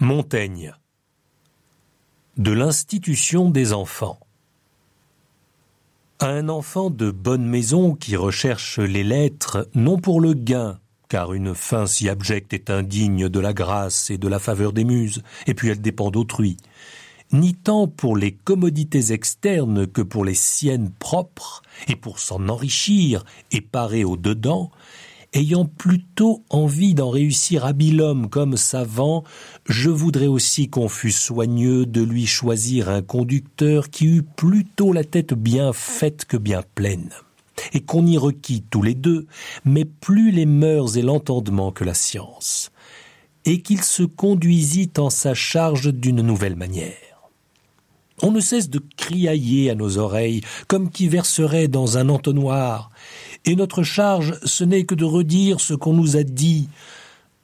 Montaigne de l'institution des enfants. Un enfant de bonne maison qui recherche les lettres non pour le gain, car une fin si abjecte est indigne de la grâce et de la faveur des muses, et puis elle dépend d'autrui, ni tant pour les commodités externes que pour les siennes propres, et pour s'en enrichir et parer au dedans, ayant plutôt envie d'en réussir habil comme savant, je voudrais aussi qu'on fût soigneux de lui choisir un conducteur qui eût plutôt la tête bien faite que bien pleine, et qu'on y requit tous les deux, mais plus les mœurs et l'entendement que la science, et qu'il se conduisit en sa charge d'une nouvelle manière. On ne cesse de criailler à nos oreilles, comme qui verserait dans un entonnoir, et notre charge, ce n'est que de redire ce qu'on nous a dit.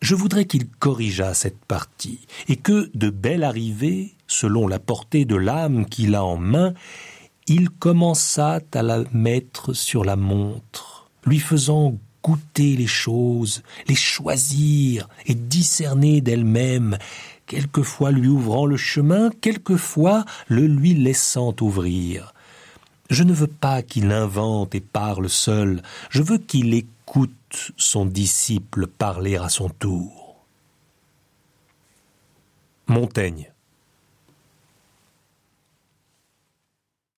Je voudrais qu'il corrigeât cette partie, et que, de belle arrivée, selon la portée de l'âme qu'il a en main, il commençât à la mettre sur la montre, lui faisant goûter les choses, les choisir et discerner d'elle-même, quelquefois lui ouvrant le chemin, quelquefois le lui laissant ouvrir. Je ne veux pas qu'il invente et parle seul, je veux qu'il écoute son disciple parler à son tour. Montaigne